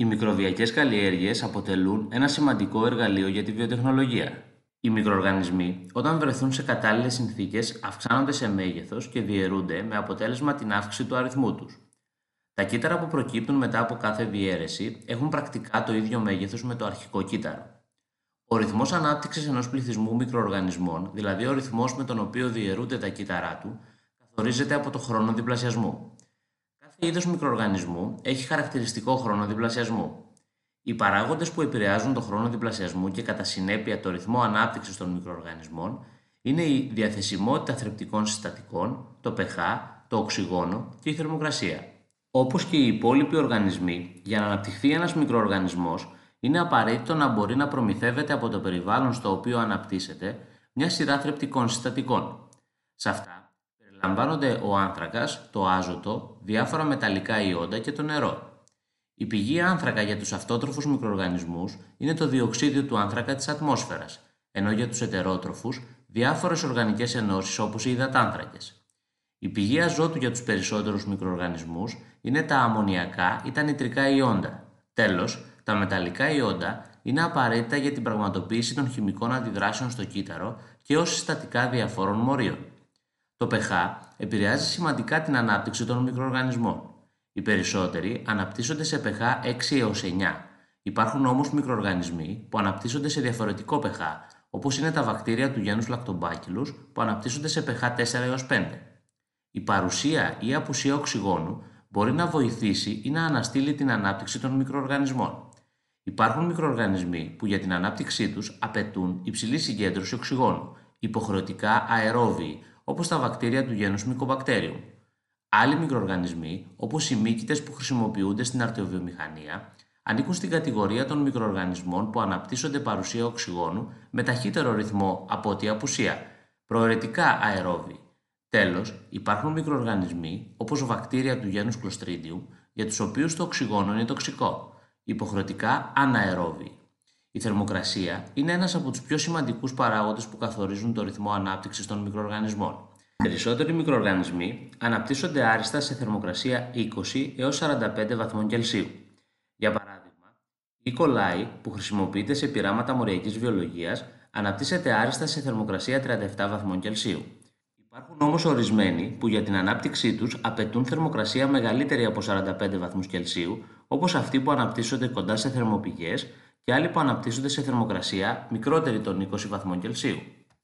Οι μικροβιακές καλλιέργειες αποτελούν ένα σημαντικό εργαλείο για τη βιοτεχνολογία. Οι μικροοργανισμοί, όταν βρεθούν σε κατάλληλες συνθήκες, αυξάνονται σε μέγεθος και διαιρούνται με αποτέλεσμα την αύξηση του αριθμού τους. Τα κύτταρα που προκύπτουν μετά από κάθε διαίρεση έχουν πρακτικά το ίδιο μέγεθος με το αρχικό κύτταρο. Ο ρυθμός ανάπτυξης ενός πληθυσμού μικροοργανισμών, δηλαδή ο ρυθμός με τον οποίο διαιρούνται τα κύτταρά του, καθορίζεται από το χρόνο διπλασιασμού. Κάθε είδος μικροοργανισμού έχει χαρακτηριστικό χρόνο διπλασιασμού. Οι παράγοντες που επηρεάζουν το χρόνο διπλασιασμού και κατά συνέπεια το ρυθμό ανάπτυξης των μικροοργανισμών είναι η διαθεσιμότητα θρεπτικών συστατικών, το pH, το οξυγόνο και η θερμοκρασία. Όπως και οι υπόλοιποι οργανισμοί, για να αναπτυχθεί ένας μικροοργανισμός, είναι απαραίτητο να μπορεί να προμηθεύεται από το περιβάλλον στο οποίο αναπτύσσεται μια σειρά θρεπτικών συστατικών. Σε αυτά περιλαμβάνονται ο άνθρακας, το άζωτο, διάφορα μεταλλικά ιόντα και το νερό. Η πηγή άνθρακα για τους αυτότροφους μικροοργανισμούς είναι το διοξίδιο του άνθρακα της ατμόσφαιρας, ενώ για τους ετερότροφους διάφορες οργανικές ενώσεις όπως οι υδατάνθρακες. Η πηγή αζότου για τους περισσότερους μικροοργανισμούς είναι τα αμμονιακά ή τα νητρικά ιόντα. Τέλος, τα μεταλλικά ιόντα είναι απαραίτητα για την πραγματοποίηση των χημικών αντιδράσεων στο κύτταρο και ως συστατικά διαφόρων μορίων. Το pH επηρεάζει σημαντικά την ανάπτυξη των μικροοργανισμών. Οι περισσότεροι αναπτύσσονται σε pH 6 έως 9. Υπάρχουν όμως μικροοργανισμοί που αναπτύσσονται σε διαφορετικό pH, όπως είναι τα βακτήρια του γένους Lactobacillus που αναπτύσσονται σε pH 4 έως 5. Η παρουσία ή απουσία οξυγόνου μπορεί να βοηθήσει ή να αναστείλει την ανάπτυξη των μικροοργανισμών. Υπάρχουν μικροοργανισμοί που για την ανάπτυξή τους απαιτούν υψηλή συγκέντρωση οξυγόνου, υποχρεωτικά αερόβιοι, όπως τα βακτήρια του γένους Mycobacterium. Άλλοι μικροοργανισμοί, όπως οι μύκητες που χρησιμοποιούνται στην αρτιοβιομηχανία, ανήκουν στην κατηγορία των μικροοργανισμών που αναπτύσσονται παρουσία οξυγόνου με ταχύτερο ρυθμό από ό,τι απουσία, προαιρετικά αερόβιοι. Τέλος, υπάρχουν μικροοργανισμοί, όπως βακτήρια του γένους Clostridium, για τους οποίους το οξυγόνο είναι τοξικό υποχρεωτικά αναερόβιοι. Η θερμοκρασία είναι ένας από τους πιο σημαντικούς παράγοντες που καθορίζουν το ρυθμό ανάπτυξης των μικροοργανισμών. Οι περισσότεροι μικροοργανισμοί αναπτύσσονται άριστα σε θερμοκρασία 20 έως 45 βαθμών Κελσίου. Για παράδειγμα, η κολάη που χρησιμοποιείται σε πειράματα μοριακής βιολογίας αναπτύσσεται άριστα σε θερμοκρασία 37 βαθμών Κελσίου. Υπάρχουν όμως ορισμένοι που για την ανάπτυξή τους απαιτούν θερμοκρασία μεγαλύτερη από 45 βαθμούς Κελσίου, όπως αυτοί που αναπτύσσονται κοντά σε θερμοπηγές και άλλοι που αναπτύσσονται σε θερμοκρασία μικρότερη των 20 βαθμών Κελσίου.